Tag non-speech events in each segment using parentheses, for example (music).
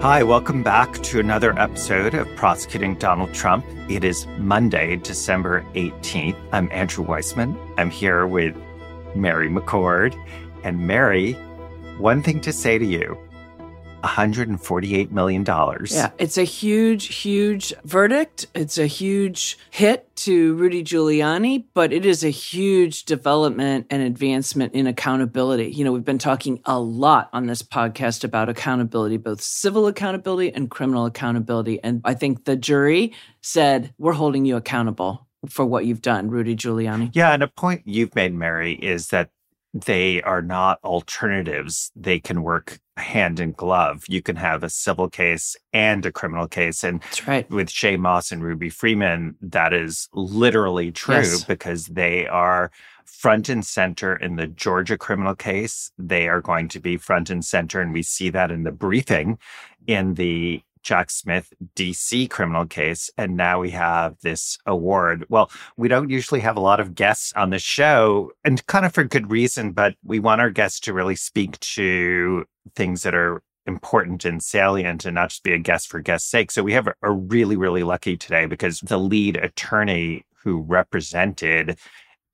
Hi, welcome back to another episode of Prosecuting Donald Trump. It is Monday, December 18th. I'm Andrew Weissmann. I'm here with Mary McCord. And Mary, one thing to say to you $148 million. Yeah, it's a huge, huge verdict. It's a huge hit to Rudy Giuliani, but it is a huge development and advancement in accountability. You know, we've been talking a lot on this podcast about accountability, both civil accountability and criminal accountability. And I think the jury said, we're holding you accountable for what you've done, Rudy Giuliani. Yeah, and a point you've made, Mary, is that they are not alternatives. They can work hand in glove. You can have a civil case and a criminal case. And That's right. with Shaye Moss and Ruby Freeman, that is literally true Yes. because they are front and center in the Georgia criminal case. They are going to be front and center. And we see that in the briefing in the Jack Smith DC criminal case. And now we have this award. Well, we don't usually have a lot of guests on the show, and kind of for good reason, but we want our guests to really speak to things that are important and salient and not just be a guest for guest's sake. So we have a, really, really lucky today because the lead attorney who represented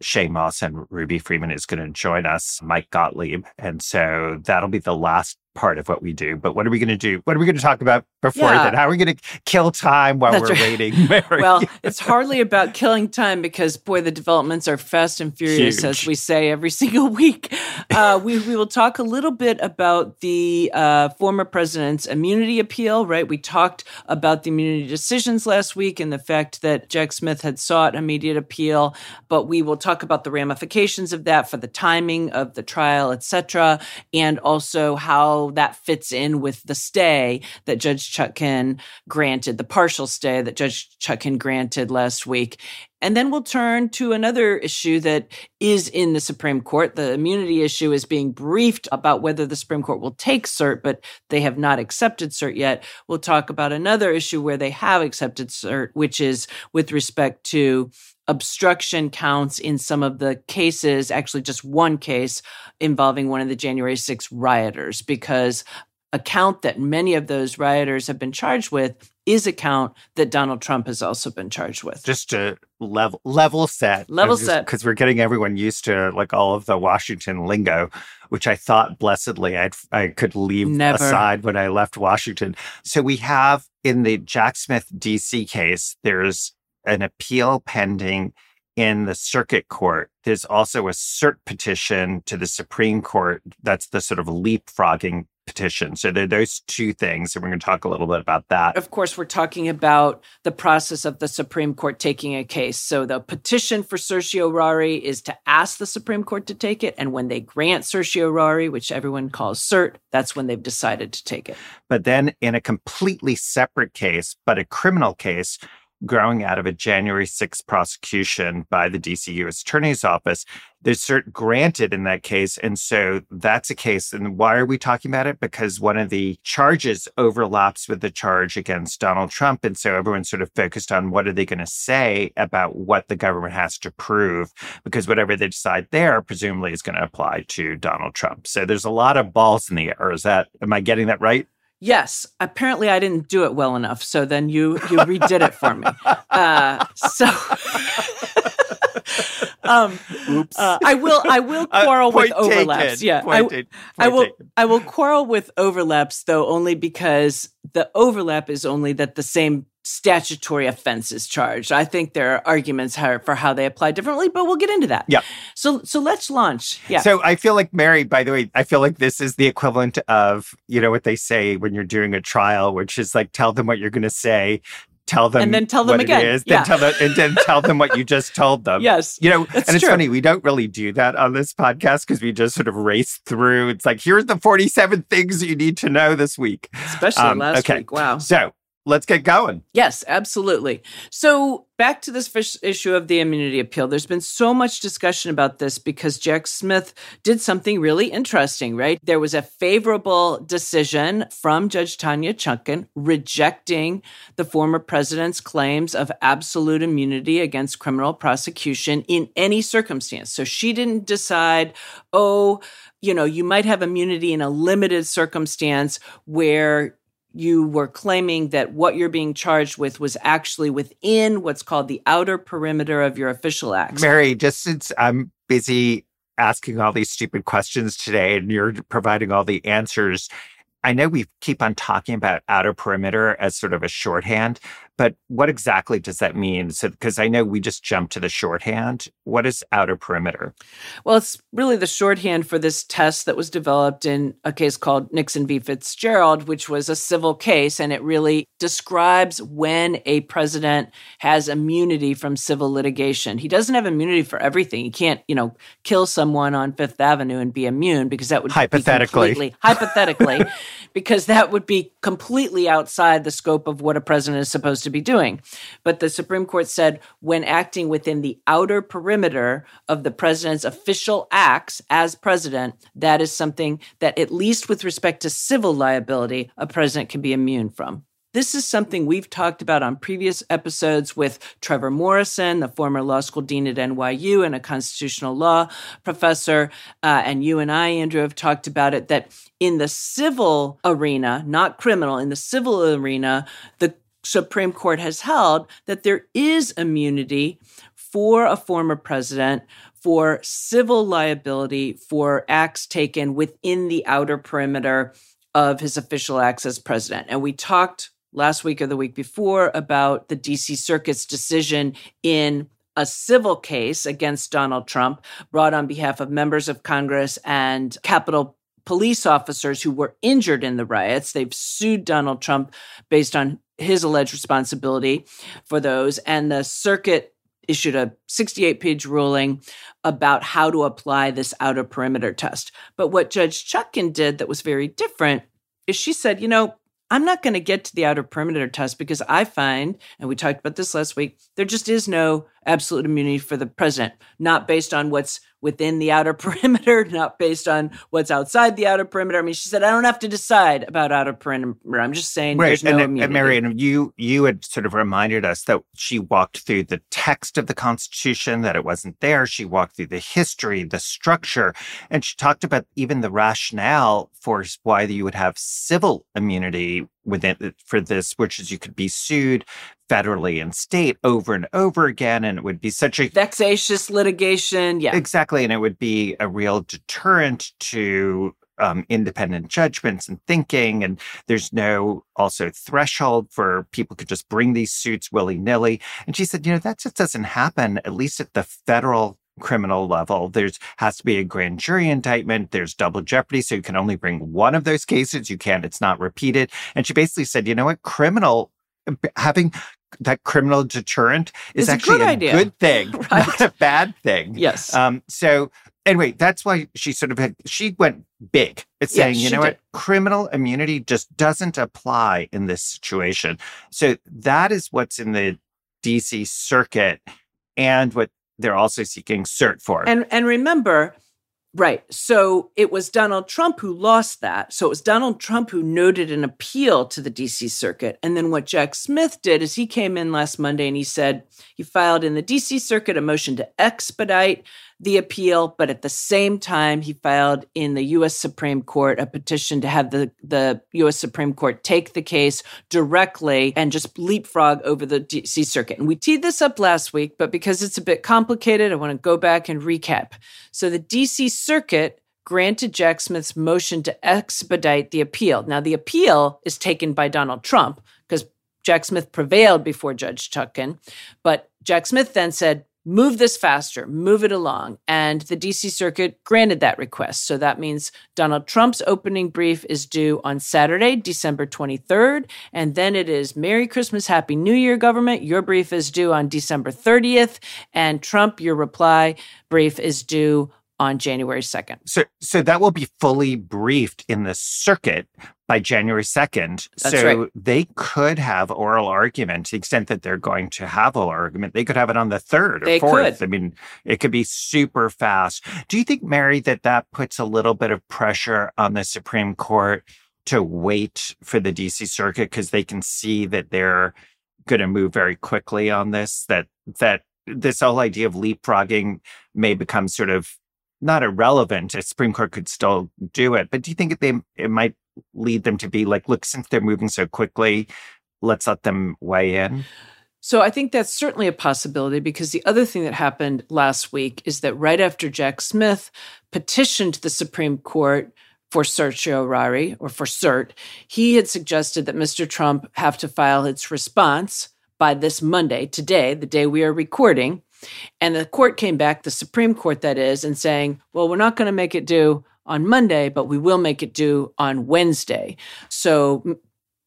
Shaye Moss and Ruby Freeman is going to join us, Mike Gottlieb. And so that'll be the last part of what we do. But what are we going to do? What are we going to talk about before Yeah. that? How are we going to kill time while That's we're right. waiting? (laughs) Mary? Well, it's hardly about killing time because, boy, the developments are fast and furious, as we say every (laughs) single week. Uh, we, we will talk a little bit about the uh, former president's immunity appeal, right? We talked about the immunity decisions last week and the fact that Jack Smith had sought immediate appeal, but we will talk about the ramifications of that for the timing of the trial, et cetera, and also how that fits in with the stay that Judge Chutkan granted, the partial stay that Judge Chutkan granted last week. And then we'll turn to another issue that is in the Supreme Court. The immunity issue is being briefed about whether the Supreme Court will take cert, but they have not accepted cert yet. We'll talk about another issue where they have accepted cert, which is with respect to obstruction counts in some of the cases, actually just one case involving one of the January 6 rioters, because a count that many of those rioters have been charged with is a count that Donald Trump has also been charged with. just to level level set Level set. because we're getting everyone used to like all of the washington lingo which i thought blessedly I'd, i could leave Never. aside when i left washington so we have in the jack smith dc case there's an appeal pending in the circuit court there's also a cert petition to the supreme court that's the sort of leapfrogging petition so there are those two things and we're going to talk a little bit about that Of course, we're talking about the process of the Supreme Court taking a case. So the petition for certiorari is to ask the Supreme Court to take it. And when they grant certiorari, which everyone calls cert, that's when they've decided to take it. But then in a completely separate case, but a criminal case growing out of a January 6th prosecution by the DC U.S. Attorney's Office, there's cert granted in that case. And so that's a case. And why are we talking about it? Because one of the charges overlaps with the charge against Donald Trump. And so everyone's sort of focused on what are they going to say about what the government has to prove? Because whatever they decide there, presumably is going to apply to Donald Trump. So there's a lot of balls in the air. Is that, am I getting that right? Yes, apparently I didn't do it well enough. So then you you redid it for me. Uh, so (laughs) um, Oops. uh, I will I will Uh, quarrel with point taken. overlaps. Yeah, I, taken. I will taken. I will quarrel with overlaps though only because the overlap is only that the same statutory offenses charged. I think there are arguments how, for how they apply differently, but we'll get into that. Yeah. So so let's launch. Yeah. So I feel like Mary, by the way, I feel like this is the equivalent of, you know, what they say when you're doing a trial, which is like tell them what you're going to say, tell them And then tell them what again. it is, Yeah. then tell them, and then tell them what you (laughs) just told them. yes. You know, That's and it's true. funny, we don't really do that on this podcast because we just sort of race through. It's like, here's the 47 things you need to know this week. Especially Um, last okay. week. Wow. So let's get going. Yes, absolutely. So, back to this issue of the immunity appeal. There's been so much discussion about this because Jack Smith did something really interesting, right? There was a favorable decision from Judge Tanya Chutkan rejecting the former president's claims of absolute immunity against criminal prosecution in any circumstance. So, she didn't decide, oh, you know, you might have immunity in a limited circumstance where you were claiming that what you're being charged with was actually within what's called the outer perimeter of your official acts. Mary, just since I'm busy asking all these stupid questions today and you're providing all the answers, I know we keep on talking about outer perimeter as sort of a shorthand, but what exactly does that mean? So, because I know we just jumped to the shorthand. What is outer perimeter? Well, it's really the shorthand for this test that was developed in a case called Nixon v. Fitzgerald, which was a civil case. And it really describes when a president has immunity from civil litigation. He doesn't have immunity for everything. He can't, you know, kill someone on Fifth Avenue and be immune because that would hypothetically, be hypothetically, (laughs) because that would be completely outside the scope of what a president is supposed to be doing. But the Supreme Court said when acting within the outer perimeter of the president's official acts as president, that is something that, at least with respect to civil liability, a president can be immune from. This is something we've talked about on previous episodes with Trevor Morrison, the former law school dean at NYU and a constitutional law professor. Uh, and you and I, Andrew, have talked about it that in the civil arena, not criminal, in the civil arena, the Supreme Court has held that there is immunity for a former president for civil liability for acts taken within the outer perimeter of his official acts as president. And we talked last week or the week before about the DC Circuit's decision in a civil case against Donald Trump brought on behalf of members of Congress and Capitol police officers who were injured in the riots. They've sued Donald Trump based on his alleged responsibility for those. And the circuit issued a 68 page ruling about how to apply this outer perimeter test. But what Judge Chutkan did that was very different is she said, you know, I'm not going to get to the outer perimeter test because I find, and we talked about this last week, there just is no absolute immunity for the president, not based on what's within the outer (laughs) perimeter, not based on what's outside the outer perimeter. I mean, she said, I don't have to decide about outer perimeter. I'm just saying right. there's no and, immunity. And Marian, you, you had sort of reminded us that she walked through the text of the Constitution, that it wasn't there. She walked through the history, the structure, and she talked about even the rationale for why you would have civil immunity within for this, which is you could be sued federally and state over and over again. And it would be such a vexatious litigation. Yeah. Exactly. And it would be a real deterrent to um, independent judgments and thinking. And there's no also threshold for people could just bring these suits willy nilly. And she said, you know, that just doesn't happen, at least at the federal criminal level. There's has to be a grand jury indictment. There's double jeopardy. So you can only bring one of those cases. You can't, it's not repeated. And she basically said, you know what? Criminal having that criminal deterrent is it's actually a, good, a good thing, (laughs) (laughs) right. not a bad thing. Yes. Um, so anyway, that's why she sort of had, she went big. It's saying, you know did. what, criminal immunity just doesn't apply in this situation. So that is what's in the DC circuit and what they're also seeking cert for. And and remember, Right. So it was Donald Trump who lost that. So it was Donald Trump who noted an appeal to the DC circuit. And then what Jack Smith did is he came in last Monday and he said he filed in the DC circuit a motion to expedite the appeal, but at the same time, he filed in the U.S. Supreme Court a petition to have the, the U.S. Supreme Court take the case directly and just leapfrog over the D.C. Circuit. And we teed this up last week, but because it's a bit complicated, I want to go back and recap. So the D.C. Circuit granted Jack Smith's motion to expedite the appeal. Now, the appeal is taken by Donald Trump because Jack Smith prevailed before Judge Chutkan, but Jack Smith then said, move this faster, move it along. And the DC Circuit granted that request. So that means Donald Trump's opening brief is due on Saturday, December 23rd. And then it is Merry Christmas, Happy New Year, government. Your brief is due on December 30th. And Trump, your reply brief is due on January 2nd. So so that will be fully briefed in the circuit by January 2nd. That's so right. they could have oral argument to the extent that they're going to have oral argument. They could have it on the 3rd or they 4th. Could. I mean, it could be super fast. Do you think, Mary, that that puts a little bit of pressure on the Supreme Court to wait for the DC circuit because they can see that they're going to move very quickly on this, that, that this whole idea of leapfrogging may become sort of not irrelevant. A Supreme Court could still do it, but do you think they it might lead them to be like, look, since they're moving so quickly, let's let them weigh in? So I think that's certainly a possibility because the other thing that happened last week is that right after Jack Smith petitioned the Supreme Court for certiorari or for cert, he had suggested that Mr. Trump have to file its response by this Monday, today, the day we are recording. And the court came back, the Supreme Court that is, and saying, well, we're not going to make it due on Monday, but we will make it due on Wednesday. So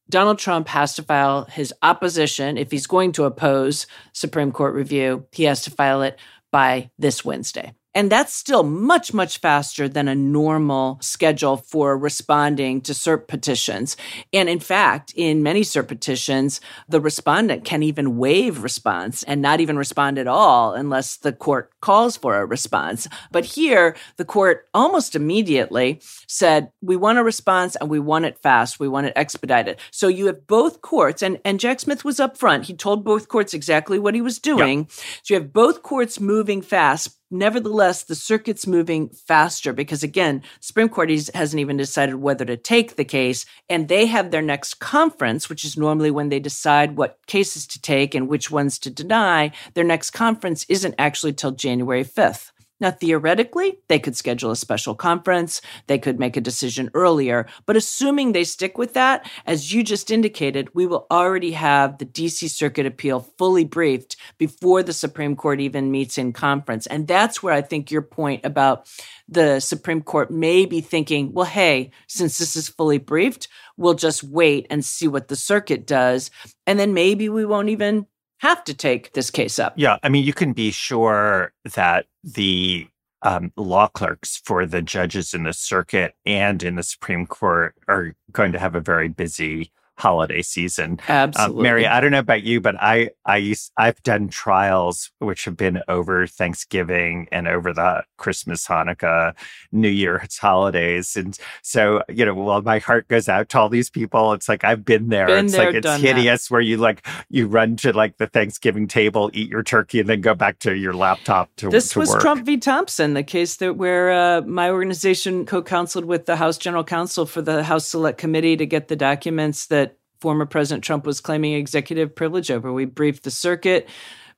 Donald Trump has to file his opposition. If he's going to oppose Supreme Court review, he has to file it by this Wednesday. And that's still much, much faster than a normal schedule for responding to cert petitions. And in fact, in many cert petitions, the respondent can even waive response and not even respond at all unless the court calls for a response. But here, the court almost immediately said, we want a response and we want it fast. We want it expedited. So you have both courts, and, and Jack Smith was up front. He told both courts exactly what he was doing. So you have both courts moving fast Nevertheless, the circuit's moving faster because, again, Supreme Court hasn't even decided whether to take the case, and they have their next conference, which is normally when they decide what cases to take and which ones to deny. Their next conference isn't actually till January 5th. Now, theoretically, they could schedule a special conference. They could make a decision earlier. But assuming they stick with that, as you just indicated, we will already have the DC Circuit appeal fully briefed before the Supreme Court even meets in conference. And that's where I think your point about the Supreme Court may be thinking, well, hey, since this is fully briefed, we'll just wait and see what the circuit does. And then maybe we won't even have to take this case up. Yeah. I mean, you can be sure that the um, law clerks for the judges in the circuit and in the Supreme Court are going to have a very busy holiday season. Absolutely. Um, Mary, I don't know about you, but I I used I've done trials which have been over Thanksgiving and over the Christmas, Hanukkah, New Year's holidays. And so, you know, while my heart goes out to all these people, it's like I've been there. Been it's there, like it's hideous that. where you like you run to like the Thanksgiving table, eat your turkey, and then go back to your laptop to This to was work. Trump v. Thompson, the case that where uh, my organization co-counseled with the House General Counsel for the House Select Committee to get the documents that former President Trump was claiming executive privilege over. We briefed the circuit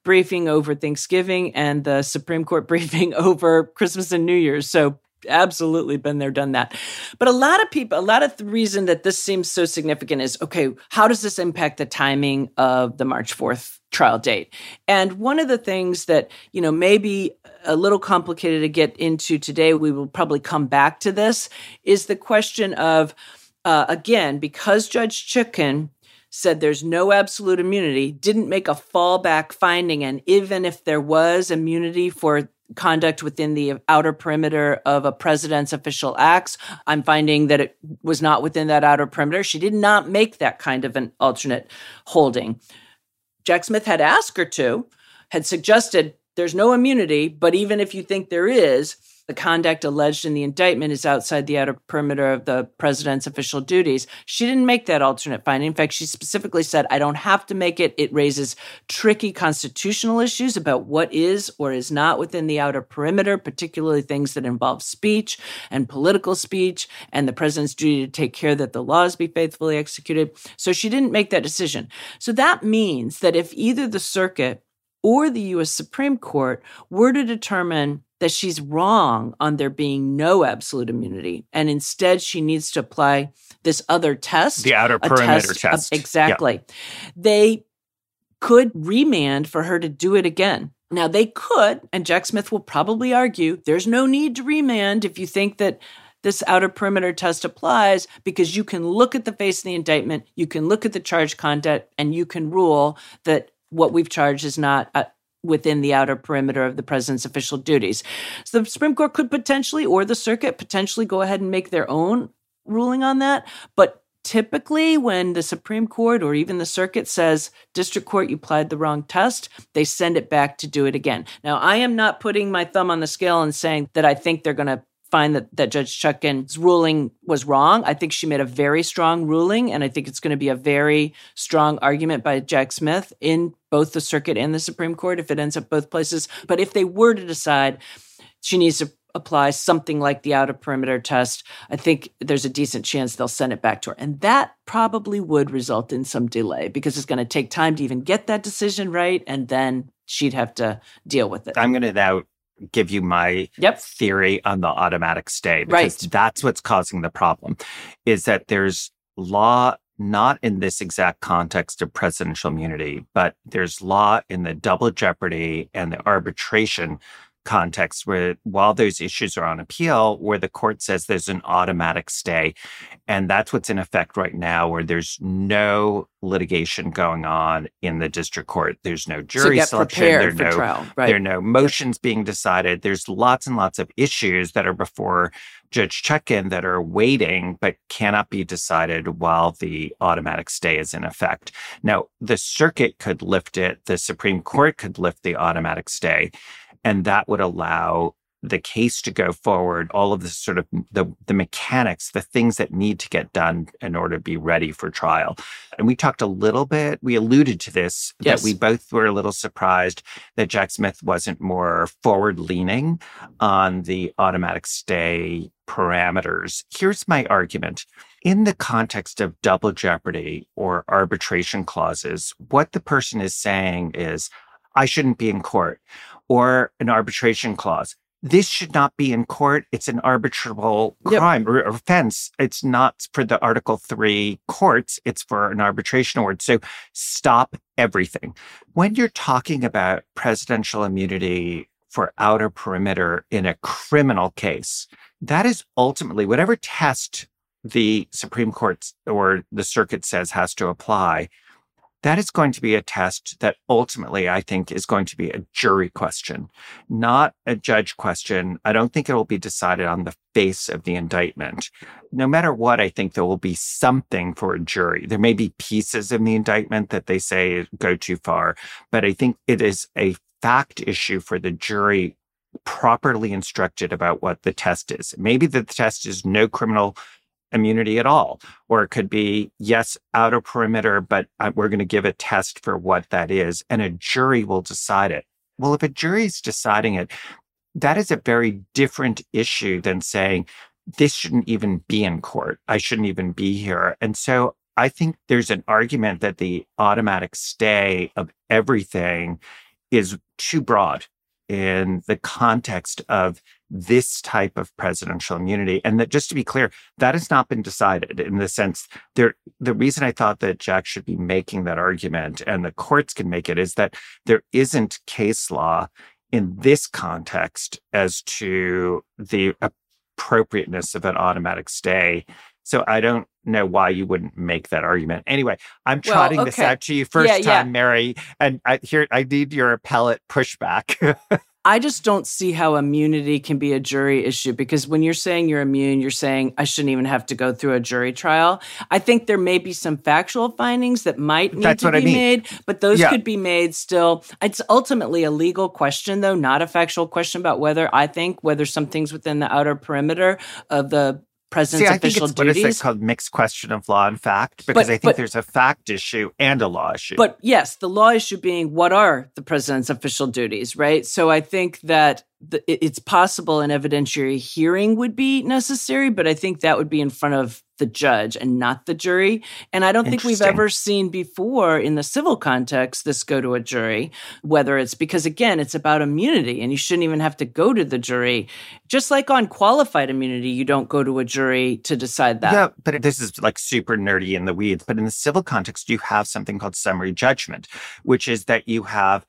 briefing over Thanksgiving and the Supreme Court (laughs) briefing over Christmas and New Year's. So absolutely been there done that but a lot of people a lot of the reason that this seems so significant is okay how does this impact the timing of the march 4th trial date and one of the things that you know maybe a little complicated to get into today we will probably come back to this is the question of uh, again, because Judge Chutkan said there's no absolute immunity, didn't make a fallback finding. And even if there was immunity for conduct within the outer perimeter of a president's official acts, I'm finding that it was not within that outer perimeter. She did not make that kind of an alternate holding. Jack Smith had asked her to, had suggested there's no immunity, but even if you think there is, the conduct alleged in the indictment is outside the outer perimeter of the president's official duties. She didn't make that alternate finding. In fact, she specifically said, I don't have to make it. It raises tricky constitutional issues about what is or is not within the outer perimeter, particularly things that involve speech and political speech and the president's duty to take care that the laws be faithfully executed. So she didn't make that decision. So that means that if either the circuit or the US Supreme Court were to determine that she's wrong on there being no absolute immunity. And instead, she needs to apply this other test. The outer perimeter test. test. Of, exactly. Yeah. They could remand for her to do it again. Now, they could, and Jack Smith will probably argue there's no need to remand if you think that this outer perimeter test applies because you can look at the face of the indictment, you can look at the charge conduct, and you can rule that what we've charged is not uh, within the outer perimeter of the president's official duties. So the Supreme Court could potentially, or the circuit potentially, go ahead and make their own ruling on that. But typically, when the Supreme Court or even the circuit says, District Court, you applied the wrong test, they send it back to do it again. Now, I am not putting my thumb on the scale and saying that I think they're going to find that, that Judge Chutkan's ruling was wrong. I think she made a very strong ruling, and I think it's going to be a very strong argument by Jack Smith in both the circuit and the Supreme Court if it ends up both places. But if they were to decide she needs to apply something like the outer perimeter test, I think there's a decent chance they'll send it back to her. And that probably would result in some delay because it's going to take time to even get that decision right. And then she'd have to deal with it. I'm going to now give you my yep. theory on the automatic stay because right. that's what's causing the problem is that there's law not in this exact context of presidential immunity, but there's law in the double jeopardy and the arbitration context where while those issues are on appeal where the court says there's an automatic stay. And that's what's in effect right now where there's no litigation going on in the district court. There's no jury so selection. there's no trial, right. there are no motions being decided. There's lots and lots of issues that are before Judge Chutkan that are waiting but cannot be decided while the automatic stay is in effect. Now, the circuit could lift it, the Supreme Court could lift the automatic stay, and that would allow the case to go forward, all of the sort of the, the mechanics, the things that need to get done in order to be ready for trial. And we talked a little bit, we alluded to this, yes. that we both were a little surprised that Jack Smith wasn't more forward leaning on the automatic stay parameters. Here's my argument. In the context of double jeopardy or arbitration clauses, what the person is saying is, I shouldn't be in court or an arbitration clause. This should not be in court. It's an arbitrable crime yep. or offense. It's not for the Article 3 courts. It's for an arbitration award. So stop everything. When you're talking about presidential immunity for outer perimeter in a criminal case, that is ultimately whatever test the Supreme Court or the circuit says has to apply that is going to be a test that ultimately I think is going to be a jury question, not a judge question. I don't think it will be decided on the face of the indictment. No matter what, I think there will be something for a jury. There may be pieces in the indictment that they say go too far, but I think it is a fact issue for the jury properly instructed about what the test is. Maybe the test is no criminal immunity at all. Or it could be, yes, outer perimeter, but uh, we're going to give a test for what that is, and a jury will decide it. Well, if a jury is deciding it, that is a very different issue than saying, this shouldn't even be in court. I shouldn't even be here. And so I think there's an argument that the automatic stay of everything is too broad in the context of this type of presidential immunity. And that just to be clear, that has not been decided in the sense there the reason I thought that Jack should be making that argument and the courts can make it is that there isn't case law in this context as to the appropriateness of an automatic stay. So I don't know why you wouldn't make that argument. Anyway, I'm trotting well, okay. this out to you first yeah, time, yeah. Mary, and I here I need your appellate pushback. (laughs) I just don't see how immunity can be a jury issue because when you're saying you're immune, you're saying I shouldn't even have to go through a jury trial. I think there may be some factual findings that might need That's to be I mean. made, but those yeah. could be made still. It's ultimately a legal question, though, not a factual question about whether I think whether something's within the outer perimeter of the president's See, I official think it's, duties. What is it called? Mixed question of law and fact? Because but, I think but, there's a fact issue and a law issue. But yes, the law issue being what are the president's official duties, right? So I think that the, it's possible an evidentiary hearing would be necessary, but I think that would be in front of the judge and not the jury. And I don't think we've ever seen before in the civil context this go to a jury, whether it's because, again, it's about immunity and you shouldn't even have to go to the jury. Just like on qualified immunity, you don't go to a jury to decide that. Yeah, but this is like super nerdy in the weeds. But in the civil context, you have something called summary judgment, which is that you have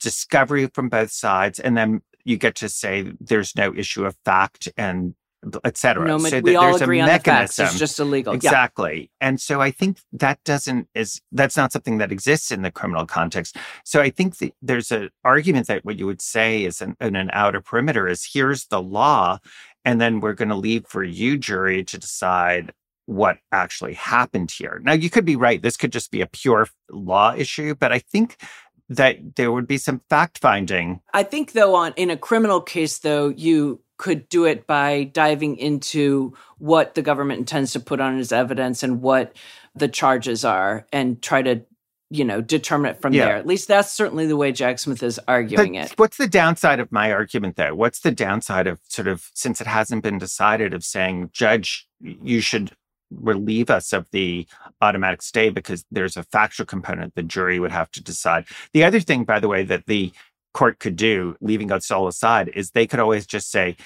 discovery from both sides and then you get to say there's no issue of fact and etc. No, so we all agree on the facts. It's just illegal. Exactly. Yeah. And so I think that doesn't is that's not something that exists in the criminal context. So I think the, there's an argument that what you would say is an, in an outer perimeter is here's the law, and then we're going to leave for you jury to decide what actually happened here. Now you could be right. This could just be a pure law issue, but I think that there would be some fact finding. I think though on in a criminal case though you could do it by diving into what the government intends to put on as evidence and what the charges are and try to you know, determine it from Yeah. there. At least that's certainly the way Jack Smith is arguing But it. what's the downside of my argument though? What's the downside of sort of since it hasn't been decided of saying, Judge, you should relieve us of the automatic stay because there's a factual component the jury would have to decide. The other thing, by the way, that the court could do, leaving us all aside, is they could always just say,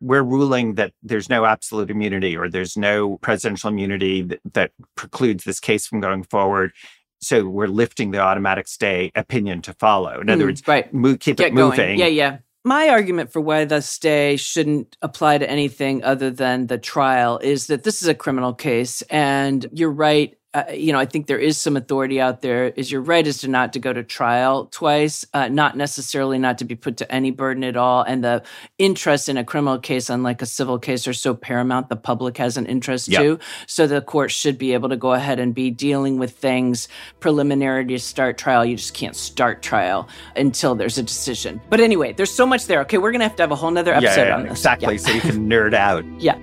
we're ruling that there's no absolute immunity or there's no presidential immunity that, that precludes this case from going forward. So we're lifting the automatic stay opinion to follow. In other Mm, words, right. move, keep Get it moving. going. Yeah, yeah. My argument for why the stay shouldn't apply to anything other than the trial is that this is a criminal case, and you're right. Uh, you know, I think there is some authority out there. Is you're right as to not to go to trial twice, uh, not necessarily not to be put to any burden at all. And the interest in a criminal case, unlike a civil case, are so paramount. The public has an interest Yep. too, so the court should be able to go ahead and be dealing with things preliminary to start trial. You just can't start trial until there's a decision. But anyway, there's so much there. Okay, we're gonna have to have a whole nother Yeah, episode yeah, on this. exactly. Yeah. So you can nerd out. (laughs) Yeah.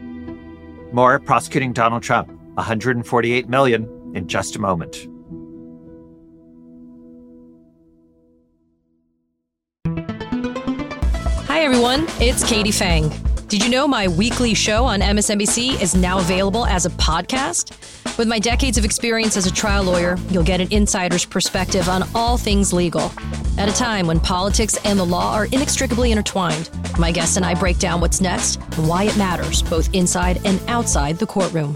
More prosecuting Donald Trump, 148 million in just a moment. Hi, everyone. It's Katie Phang. Did you know my weekly show on MSNBC is now available as a podcast? With my decades of experience as a trial lawyer, you'll get an insider's perspective on all things legal. At a time when politics and the law are inextricably intertwined, my guests and I break down what's next and why it matters, both inside and outside the courtroom.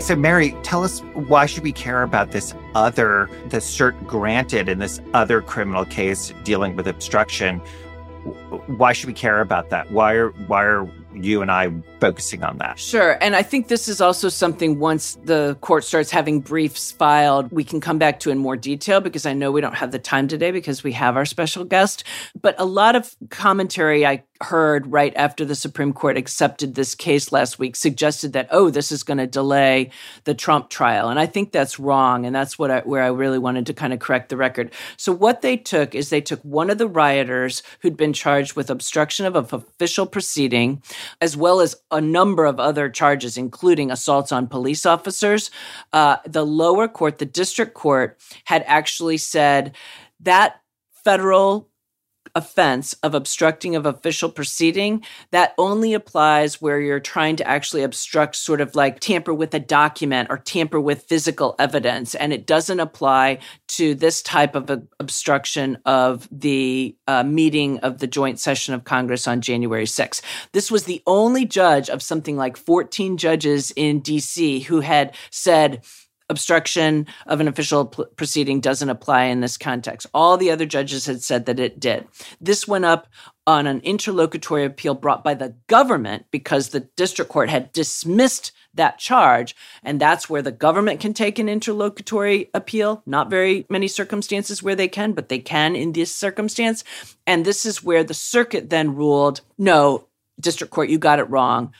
So, Mary, tell us why should we care about this other, the cert granted in this other criminal case dealing with obstruction? Why should we care about that? Why are why are you and I focusing on that? Sure. And I think this is also something once the court starts having briefs filed, we can come back to in more detail because I know we don't have the time today because we have our special guest. But a lot of commentary I heard right after the Supreme Court accepted this case last week suggested that, oh, this is going to delay the Trump trial. And I think that's wrong. And that's what I, where I really wanted to kind of correct the record. So what they took is they took one of the rioters who'd been charged with obstruction of an official proceeding, as well as a number of other charges, including assaults on police officers. Uh, the lower court, the district court, had actually said that federal offense of obstructing of official proceeding that only applies where you're trying to actually obstruct sort of like tamper with a document or tamper with physical evidence. And it doesn't apply to this type of obstruction of the uh, meeting of the joint session of congress on january 6th this was the only judge of something like 14 judges in dc who had said obstruction of an official proceeding doesn't apply in this context. All the other judges had said that it did. This went up on an interlocutory appeal brought by the government because the district court had dismissed that charge. And that's where the government can take an interlocutory appeal. Not very many circumstances where they can, but they can in this circumstance. And this is where the circuit then ruled no, district court, you got it wrong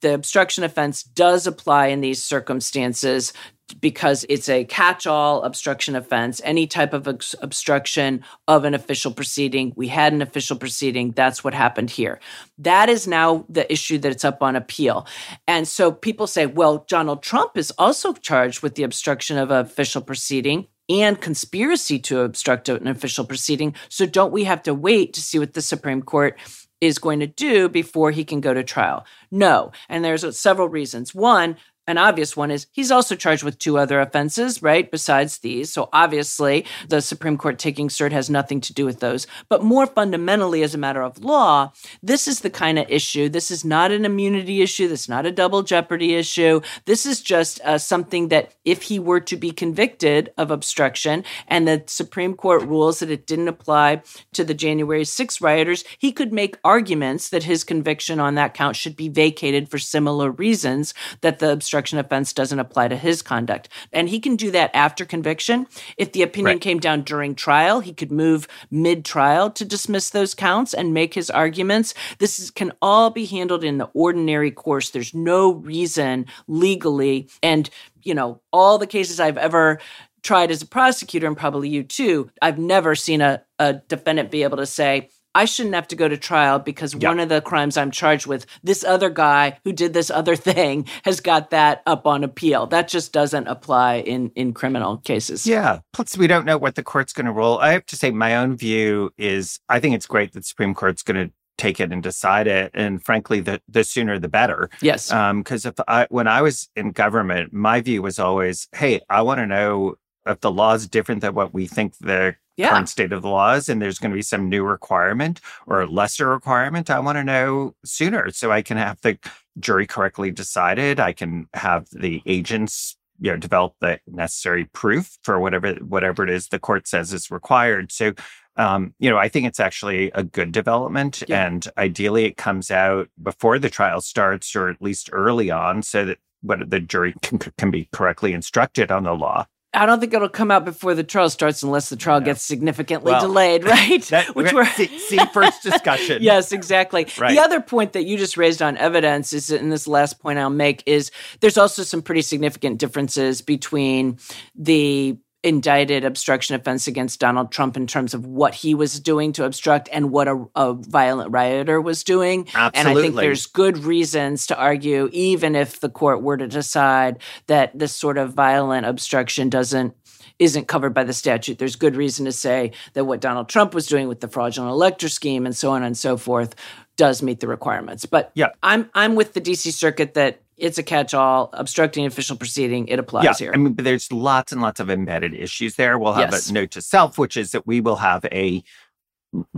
the obstruction offense does apply in these circumstances because it's a catch-all obstruction offense any type of obs- obstruction of an official proceeding we had an official proceeding that's what happened here that is now the issue that it's up on appeal and so people say well donald trump is also charged with the obstruction of an official proceeding and conspiracy to obstruct an official proceeding so don't we have to wait to see what the supreme court is going to do before he can go to trial. No. And there's several reasons. One, an obvious one is he's also charged with two other offenses, right? Besides these. So obviously, the Supreme Court taking cert has nothing to do with those. But more fundamentally, as a matter of law, this is the kind of issue. This is not an immunity issue. This is not a double jeopardy issue. This is just uh, something that if he were to be convicted of obstruction and the Supreme Court rules that it didn't apply to the January 6 rioters, he could make arguments that his conviction on that count should be vacated for similar reasons that the obstruction obstruction offense doesn't apply to his conduct. And he can do that after conviction. If the opinion right. came down during trial, he could move mid trial to dismiss those counts and make his arguments. This is, can all be handled in the ordinary course. There's no reason legally. And, you know, all the cases I've ever tried as a prosecutor, and probably you too, I've never seen a, a defendant be able to say, I shouldn't have to go to trial because yep. one of the crimes I'm charged with, this other guy who did this other (laughs) thing has got that up on appeal. That just doesn't apply in in criminal cases. Yeah. Plus, we don't know what the court's going to rule. I have to say, my own view is I think it's great that the Supreme Court's going to take it and decide it. And frankly, the the sooner the better. Yes. Because um, if I when I was in government, my view was always, hey, I want to know if the law is different than what we think the yeah. current state of the laws and there's going to be some new requirement or lesser requirement, I want to know sooner so I can have the jury correctly decided. I can have the agents you know develop the necessary proof for whatever whatever it is the court says is required so um, you know i think it's actually a good development yeah. and ideally it comes out before the trial starts or at least early on so that what the jury can, can be correctly instructed on the law I don't think it'll come out before the trial starts unless the trial gets significantly well, delayed, right? That, (laughs) Which we're see, see first discussion. (laughs) yes, exactly. (laughs) Right. The other point that you just raised on evidence is, and this last point I'll make is there's also some pretty significant differences between the indicted obstruction offense against Donald Trump in terms of what he was doing to obstruct and what a, a, violent rioter was doing. Absolutely. And I think there's good reasons to argue, even if the court were to decide that this sort of violent obstruction doesn't isn't covered by the statute. There's good reason to say that what Donald Trump was doing with the fraudulent elector scheme and so on and so forth does meet the requirements. But yeah. I'm I'm with the DC circuit that it's a catch-all. Obstructing official proceeding it applies yeah, here. I mean but there's lots and lots of embedded issues there. We'll have yes. a note to self which is that we will have a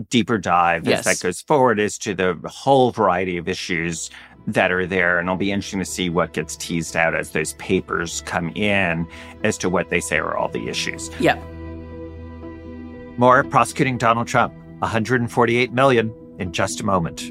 deeper dive yes. as that goes forward as to the whole variety of issues that are there. And it'll be interesting to see what gets teased out as those papers come in as to what they say are all the issues. Yeah. More prosecuting donald trump. 148 million in just a moment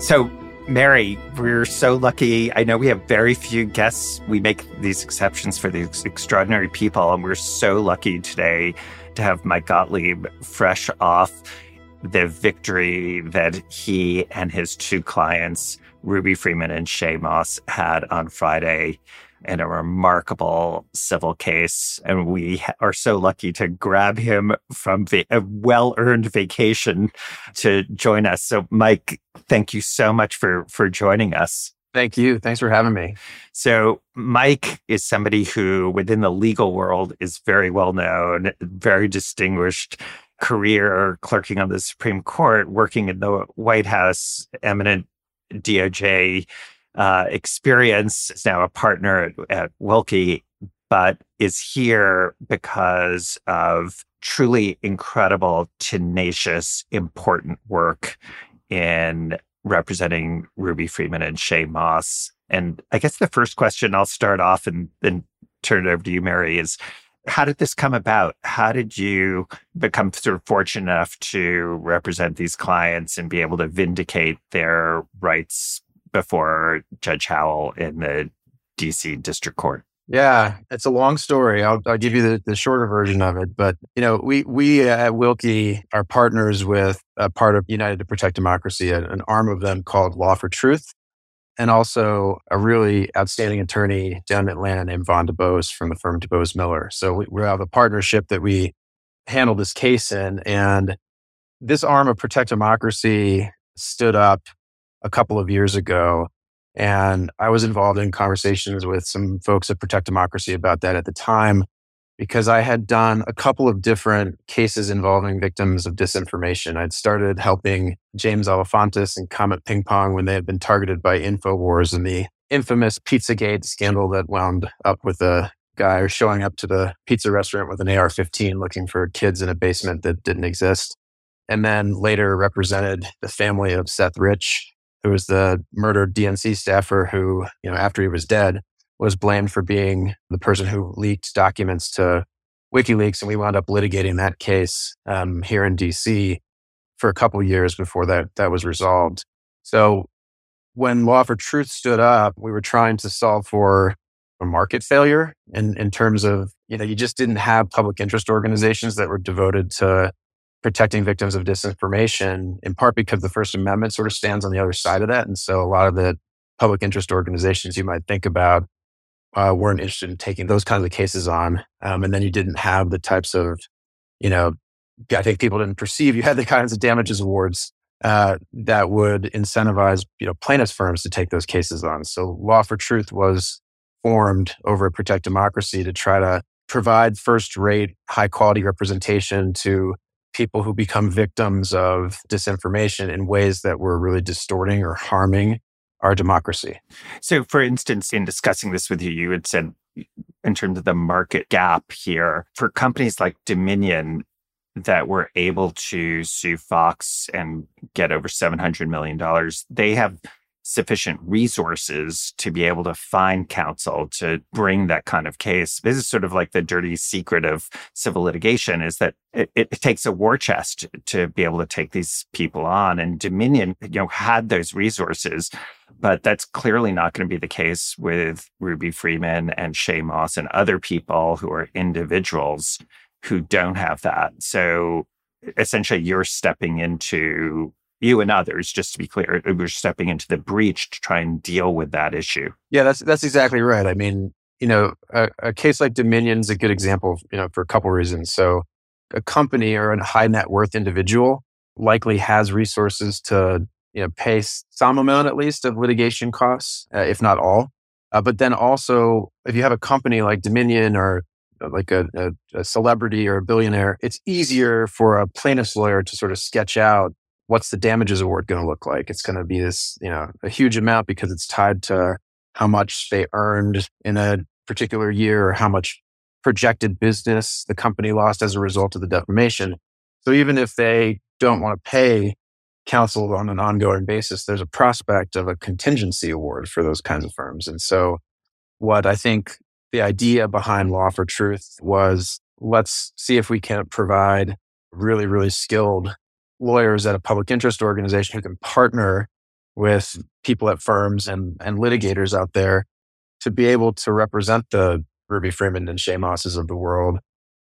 So, Mary, we're so lucky. I know we have very few guests. We make these exceptions for these extraordinary people, and we're so lucky today to have Mike Gottlieb fresh off the victory that he and his two clients, Ruby Freeman and Shaye Moss, had on Friday in a remarkable civil case. And we are so lucky to grab him from va- a well earned vacation to join us. So, Mike, thank you so much for, for joining us. Thank you. Thanks for having me. So, Mike is somebody who, within the legal world, is very well known, very distinguished career clerking on the Supreme Court, working in the White House, eminent DOJ uh, experience, is now a partner at, at Willkie, but is here because of truly incredible, tenacious, important work in representing Ruby Freeman and Shaye Moss. And I guess the first question I'll start off and then turn it over to you, Mary, is how did this come about? How did you become sort of fortunate enough to represent these clients and be able to vindicate their rights before Judge Howell in the DC District Court? Yeah, it's a long story. I'll, I'll give you the, the, shorter version of it. But you know, we we at Willkie are partners with a part of United to Protect Democracy, an arm of them called Law for Truth, and also a really outstanding attorney down in Atlanta named Von DuBose from the firm DuBose Miller. So we, we have a partnership that we handle this case in, and this arm of Protect Democracy stood up a couple of years ago and I was involved in conversations with some folks at Protect Democracy about that at the time because I had done a couple of different cases involving victims of disinformation. I'd started helping James Alefantis and Comet Ping Pong when they had been targeted by InfoWars and the infamous Pizzagate scandal that wound up with a guy showing up to the pizza restaurant with an AR 15 looking for kids in a basement that didn't exist. And then later represented the family of Seth Rich who was the murdered DNC staffer who, you know, after he was dead, was blamed for being the person who leaked documents to WikiLeaks. And we wound up litigating that case um, here in DC for a couple years before that, that was resolved. So when Law for Truth stood up, we were trying to solve for a market failure in, in terms of, you know, you just didn't have public interest organizations that were devoted to protecting victims of disinformation, in part because the First Amendment sort of stands on the other side of that. And so a lot of the public interest organizations you might think about uh, weren't interested in taking those kinds of cases on. Um, and then you didn't have the types of, you know, I think people didn't perceive you had the kinds of damages awards uh, that would incentivize, you know, plaintiffs firms to take those cases on. So Law for Truth was formed over Protect Democracy to try to provide first rate, high quality representation to people who become victims of disinformation in ways that were really distorting or harming our democracy. So, for instance, in discussing this with you, you had said, in terms of the market gap here, for companies like Dominion that were able to sue Fox and get over $700 million, they have sufficient resources to be able to find counsel to bring that kind of case. This is sort of like the dirty secret of civil litigation is that it, it, takes a war chest to be able to take these people on. And Dominion, you know, had those resources, but that's clearly not going to be the case with Ruby Freeman and Shaye Moss and other people who are individuals who don't have that. So essentially you're stepping into you and others, just to be clear, we're stepping into the breach to try and deal with that issue. Yeah, that's that's exactly right. I mean, you know, a, a case like Dominion is a good example, you know, for a couple reasons. So, a company or a high net worth individual likely has resources to you know pay some amount at least of litigation costs, uh, if not all. Uh, but then also, if you have a company like Dominion or uh, like a, a, a, celebrity or a billionaire, it's easier for a plaintiff's lawyer to sort of sketch out what's the damages award going to look like? It's going to be this, you know, a huge amount because it's tied to how much they earned in a particular year or how much projected business the company lost as a result of the defamation. So even if they don't want to pay counsel on an ongoing basis, there's a prospect of a contingency award for those kinds of firms. And so what I think the idea behind Law for Truth was let's see if we can provide really, really skilled lawyers at a public interest organization who can partner with people at firms and, and litigators out there to be able to represent the Ruby Freeman and Shaye Mosses of the world,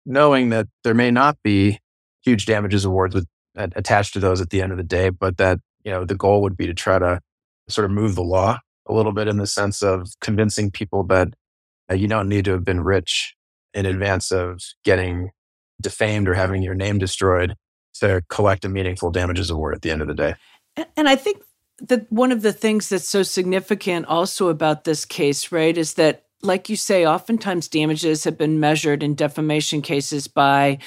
knowing that there may not be huge damages awards with, attached to those at the end of the day, but that you know the goal would be to try to sort of move the law a little bit in the sense of convincing people that uh, you don't need to have been rich in advance of getting defamed or having your name destroyed to collect a meaningful damages award at the end of the day. And I think that one of the things that's so significant also about this case, right, is that, like you say, oftentimes damages have been measured in defamation cases by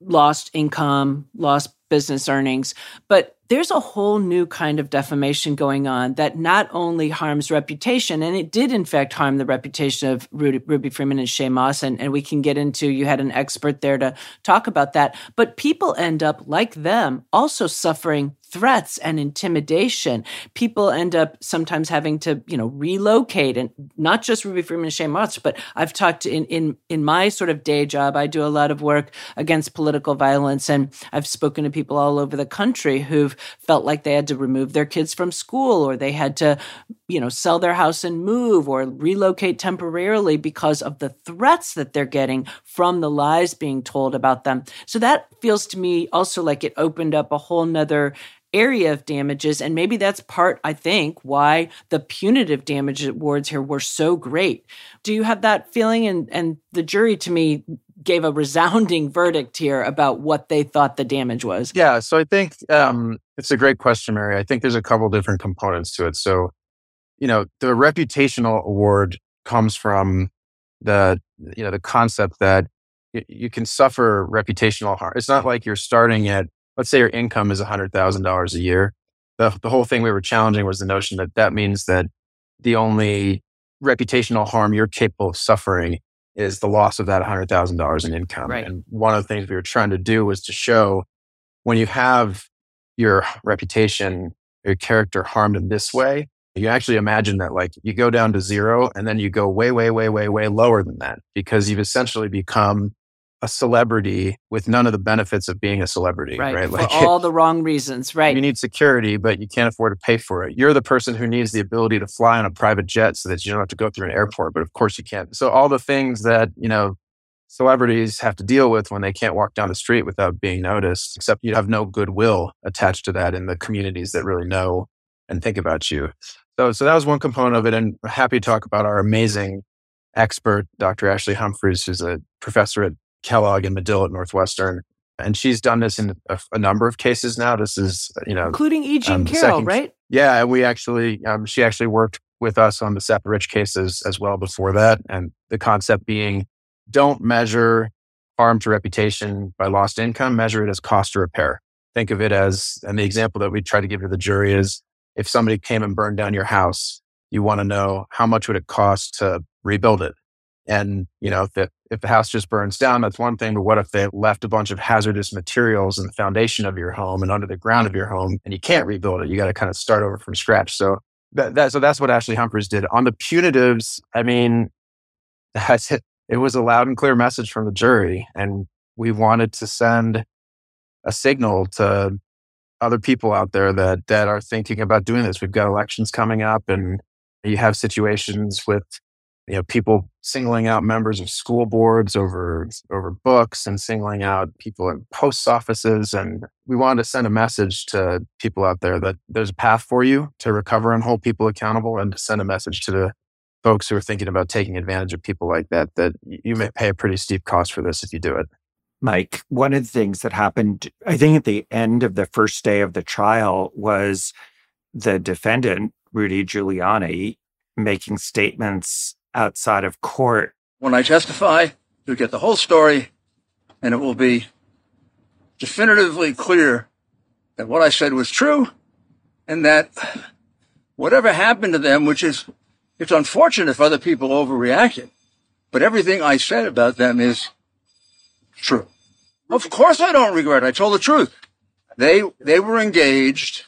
lost income, lost business earnings. But there's a whole new kind of defamation going on that not only harms reputation, and it did in fact harm the reputation of Ruby, Ruby Freeman and Shaye Moss, and, and we can get into, you had an expert there to talk about that, but people end up, like them, also suffering threats and intimidation. People end up sometimes having to, you know, relocate and not just Ruby Freeman and Shaye Moss, but I've talked in, in, in my sort of day job, I do a lot of work against political violence and I've spoken to people all over the country who've felt like they had to remove their kids from school or they had to, you know, sell their house and move or relocate temporarily because of the threats that they're getting from the lies being told about them. So that feels to me also like it opened up a whole nother area of damages. And maybe that's part, I think, why the punitive damage awards here were so great. Do you have that feeling? And, and the jury, to me, gave a resounding (laughs) verdict here about what they thought the damage was. Yeah. So I think um, it's a great question, Mary. I think there's a couple different components to it. So, you know, the reputational award comes from the, you know, the concept that you can suffer reputational harm. It's not like you're starting at let's say your income is $100,000 a year. The, the whole thing we were challenging was the notion that that means that the only reputational harm you're capable of suffering is the loss of that $100,000 in income. Right. And one of the things we were trying to do was to show when you have your reputation, your character harmed in this way, you actually imagine that like you go down to zero and then you go way, way, way, way, way lower than that because you've essentially become a celebrity with none of the benefits of being a celebrity, right? right? (laughs) For like all the wrong reasons, right? You need security, but you can't afford to pay for it. You're the person who needs the ability to fly on a private jet so that you don't have to go through an airport, but of course you can't. So all the things that, you know, celebrities have to deal with when they can't walk down the street without being noticed, except you have no goodwill attached to that in the communities that really know and think about you. So, so that was one component of it. And happy to talk about our amazing expert, Dr. Ashlee Humphreys, who's a professor at Kellogg and Medill at Northwestern. And she's done this in a, a number of cases now. This is, you know, including E. Jean um, Carroll, second, right? Yeah, and we actually, um, she actually worked with us on the Seth Rich cases as well before that. And the concept being, don't measure harm to reputation by lost income. Measure it as cost to repair. Think of it as, and the example that we try to give to the jury is, if somebody came and burned down your house, you want to know how much would it cost to rebuild it and, you know, if, if the house just burns down, that's one thing. But what if they left a bunch of hazardous materials in the foundation of your home and under the ground of your home and you can't rebuild it? You got to kind of start over from scratch. So that, that, so that's what Ashlee Humphreys did. On the punitives, I mean, (laughs) that's it. It was a loud and clear message from the jury. And we wanted to send a signal to other people out there that, that are thinking about doing this. We've got elections coming up and you have situations with you know people singling out members of school boards over over books and singling out people in post offices and we wanted to send a message to people out there that there's a path for you to recover and hold people accountable and to send a message to the folks who are thinking about taking advantage of people like that that you may pay a pretty steep cost for this if you do it mike one of the things that happened i think at the end of the first day of the trial was the defendant rudy giuliani making statements outside of court. When I testify, you'll get the whole story and it will be definitively clear that what I said was true and that whatever happened to them, which is, it's unfortunate if other people overreacted, but everything I said about them is true. Of course I don't regret. I told the truth. They, they were engaged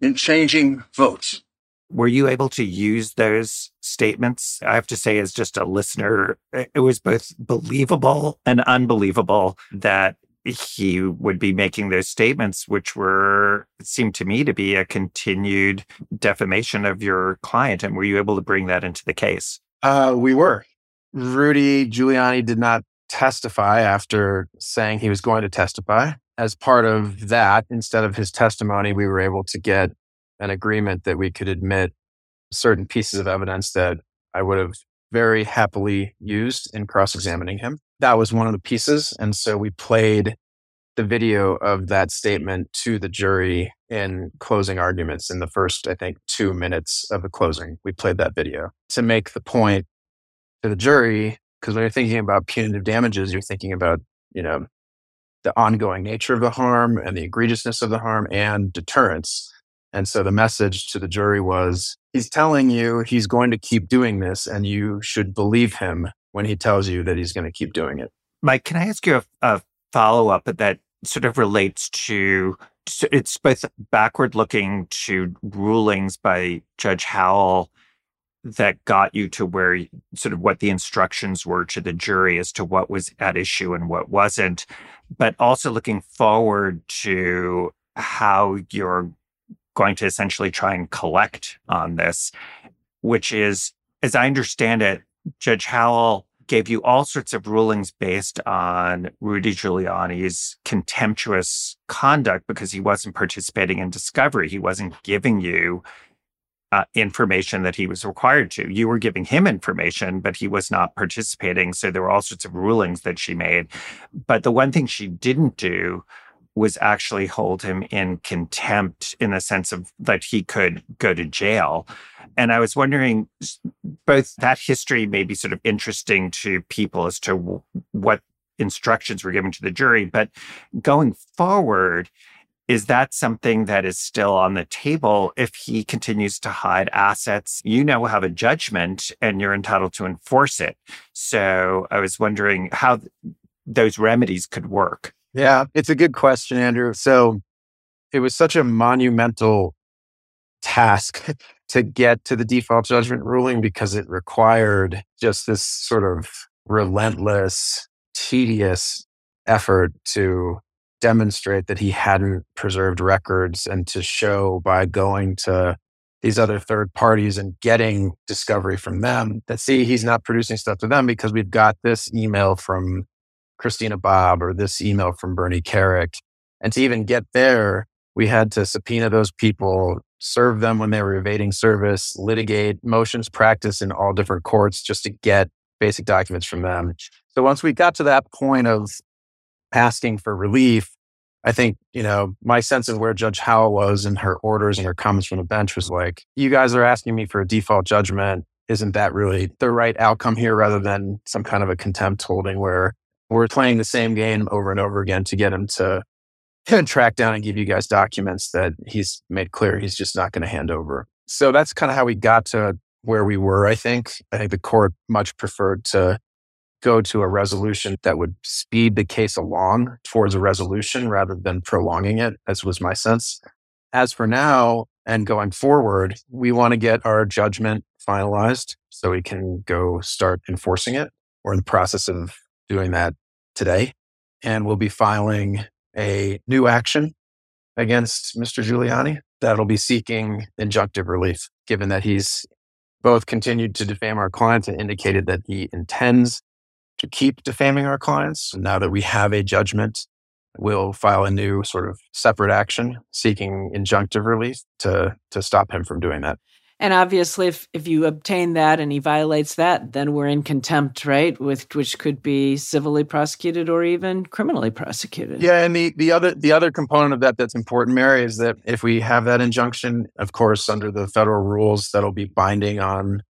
in changing votes. Were you able to use those statements? I have to say, as just a listener, it was both believable and unbelievable that he would be making those statements, which were, seemed to me to be a continued defamation of your client. And were you able to bring that into the case? Uh, we were. Rudy Giuliani did not testify after saying he was going to testify. As part of that, instead of his testimony, we were able to get an agreement that we could admit certain pieces of evidence that I would have very happily used in cross examining him. That was one of the pieces. And so we played the video of that statement to the jury in closing arguments in the first, I think, two minutes of the closing. We played that video to make the point to the jury. Because when you're thinking about punitive damages, you're thinking about, you know, the ongoing nature of the harm and the egregiousness of the harm and deterrence. And so the message to the jury was he's telling you he's going to keep doing this, and you should believe him when he tells you that he's going to keep doing it. Mike, can I ask you a, a follow up that sort of relates to it's both backward looking to rulings by Judge Howell that got you to where sort of what the instructions were to the jury as to what was at issue and what wasn't, but also looking forward to how you're going to essentially try and collect on this, which is, as I understand it, Judge Howell gave you all sorts of rulings based on Rudy Giuliani's contemptuous conduct because he wasn't participating in discovery. He wasn't giving you uh, information that he was required to. You were giving him information, but he was not participating. So there were all sorts of rulings that she made. But the one thing she didn't do was actually hold him in contempt in the sense of that he could go to jail. And I was wondering, both that history may be sort of interesting to people as to what instructions were given to the jury, but going forward, is that something that is still on the table if he continues to hide assets? You now have a judgment and you're entitled to enforce it. So I was wondering how th- those remedies could work. Yeah, it's a good question, Andrew. So it was such a monumental task (laughs) to get to the default judgment ruling because it required just this sort of relentless, tedious effort to demonstrate that he hadn't preserved records and to show by going to these other third parties and getting discovery from them that see he's not producing stuff to them because we've got this email from Christina Bobb or this email from Bernie Kerik. And to even get there, we had to subpoena those people, serve them when they were evading service, litigate motions practice in all different courts just to get basic documents from them. So once we got to that point of asking for relief, I think, you know, my sense of where Judge Howell was in her orders and her comments from the bench was like, you guys are asking me for a default judgment. Isn't that really the right outcome here rather than some kind of a contempt holding where we're playing the same game over and over again to get him to (laughs) track down and give you guys documents that he's made clear he's just not going to hand over. So that's kind of how we got to where we were, I think. I think the court much preferred to go to a resolution that would speed the case along towards a resolution rather than prolonging it, as was my sense. As for now and going forward, we want to get our judgment finalized so we can go start enforcing it. We're in the process of doing that today. And we'll be filing a new action against Mr. Giuliani that'll be seeking injunctive relief, given that he's both continued to defame our clients and indicated that he intends to keep defaming our clients. Now that we have a judgment, we'll file a new sort of separate action seeking injunctive relief to, to stop him from doing that. And obviously, if, if you obtain that and he violates that, then we're in contempt, right? With which could be civilly prosecuted or even criminally prosecuted. Yeah, and the the other the other component of that that's important, Mary, is that if we have that injunction, of course, under the federal rules, that'll be binding on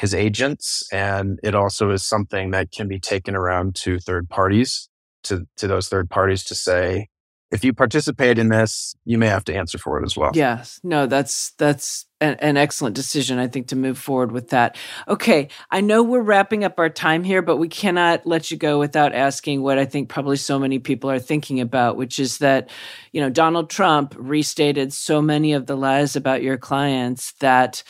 his agents, and it also is something that can be taken around to third parties, to to those third parties to say, if you participate in this, you may have to answer for it as well. Yes. No, that's that's an, an, excellent decision, I think, to move forward with that. Okay, I know we're wrapping up our time here, but we cannot let you go without asking what I think probably so many people are thinking about, which is that, you know, Donald Trump restated so many of the lies about your clients that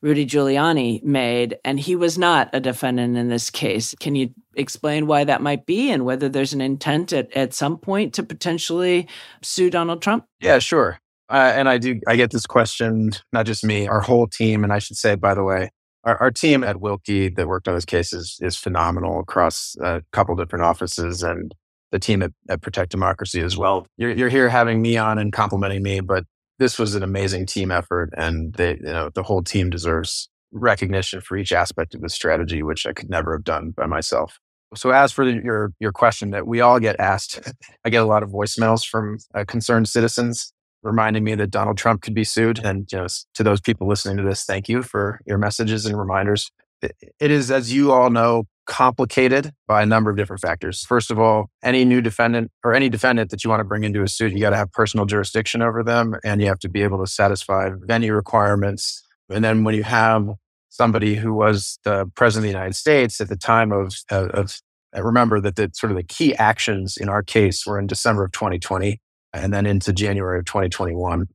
Rudy Giuliani made, and he was not a defendant in this case. Can you explain why that might be and whether there's an intent at, at some point to potentially sue Donald Trump? Yeah, sure. Uh, and I do, I get this question, not just me, our whole team. And I should say, by the way, our, our team at Willkie that worked on this case is, is phenomenal across a couple different offices and the team at, at Protect Democracy as well. You're, you're here having me on and complimenting me, but this was an amazing team effort and they, you know, the whole team deserves recognition for each aspect of the strategy, which I could never have done by myself. So as for the, your, your question that we all get asked, (laughs) I get a lot of voicemails from uh, concerned citizens reminding me that Donald Trump could be sued. And you know, to those people listening to this, thank you for your messages and reminders. It is, as you all know, complicated by a number of different factors. First of all, any new defendant or any defendant that you want to bring into a suit, you got to have personal jurisdiction over them and you have to be able to satisfy venue requirements. And then when you have somebody who was the president of the United States at the time of, of, of remember that the sort of the key actions in our case were in December of 2020 and then into January of 2021.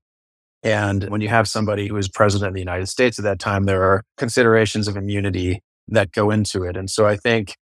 And when you have somebody who is president of the United States at that time, there are considerations of immunity that go into it. And so I think,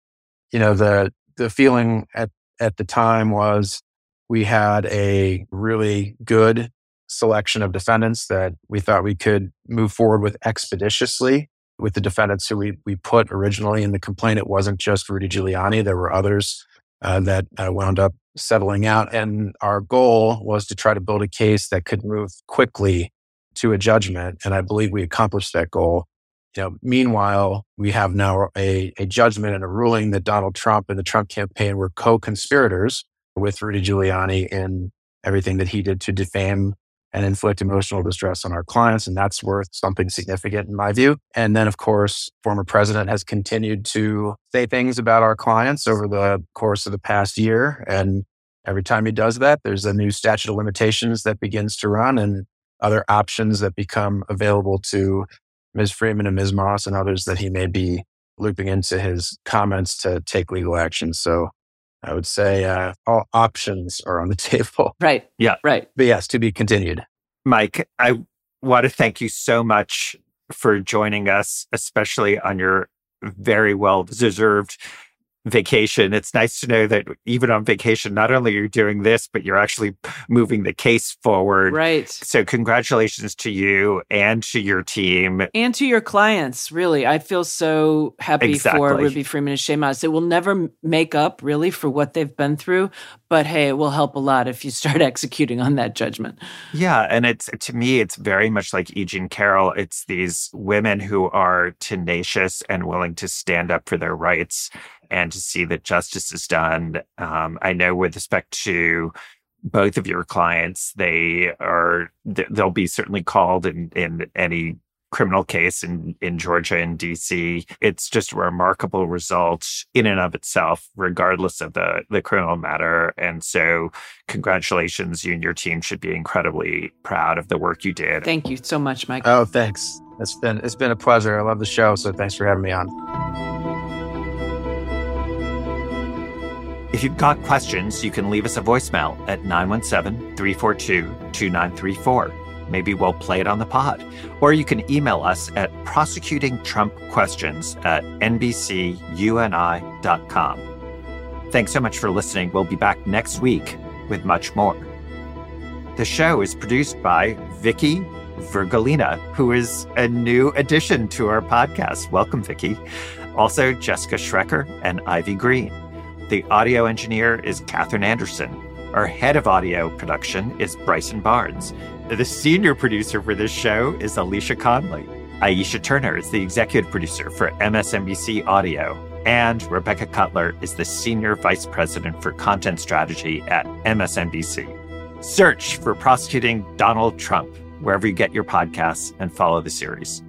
you know, the the feeling at at the time was we had a really good selection of defendants that we thought we could move forward with expeditiously with the defendants who we, we put originally in the complaint. It wasn't just Rudy Giuliani. There were others uh, that uh, wound up settling out. And our goal was to try to build a case that could move quickly to a judgment. And I believe we accomplished that goal. You know, meanwhile, we have now a, a judgment and a ruling that Donald Trump and the Trump campaign were co-conspirators with Rudy Giuliani in everything that he did to defame and inflict emotional distress on our clients. And that's worth something significant in my view. And then, of course, former president has continued to say things about our clients over the course of the past year. And every time he does that, there's a new statute of limitations that begins to run and other options that become available to Ms. Freeman and Ms. Moss and others that he may be looping into his comments to take legal action. So I would say uh, all options are on the (laughs) table. Right. Yeah. Right. But yes, to be continued. Mike, I want to thank you so much for joining us, especially on your very well deserved vacation. It's nice to know that even on vacation, not only you're you doing this, but you're actually moving the case forward. Right. So, congratulations to you and to your team. And to your clients, really. I feel so happy Exactly. for Ruby Freeman and Moss. It will never make up, really, for what they've been through. But hey, it will help a lot if you start (laughs) executing on that judgment. Yeah. And it's to me, it's very much like E. Jean Carroll. It's these women who are tenacious and willing to stand up for their rights and to see that justice is done. Um, I know with respect to both of your clients, they are they'll be certainly called in in any criminal case in in Georgia and DC. It's just a remarkable result in and of itself, regardless of the the criminal matter. And so, congratulations, you and your team should be incredibly proud of the work you did. Thank you so much, Mike. Oh, thanks. It's been it's been a pleasure. I love the show, so thanks for having me on. If you've got questions, you can leave us a voicemail at 917 342 2934. Maybe we'll play it on the pod. Or you can email us at prosecutingtrumpquestions at nbcuni.com. Thanks so much for listening. We'll be back next week with much more. The show is produced by Vicky Vergolina, who is a new addition to our podcast. Welcome, Vicky. Also, Jessica Schrecker and Ivy Green. The audio engineer is Katherine Anderson. Our head of audio production is Bryson Barnes. The senior producer for this show is Alicia Conley. Aisha Turner is the executive producer for MSNBC Audio. And Rebecca Cutler is the senior vice president for content strategy at MSNBC. Search for Prosecuting Donald Trump wherever you get your podcasts and follow the series.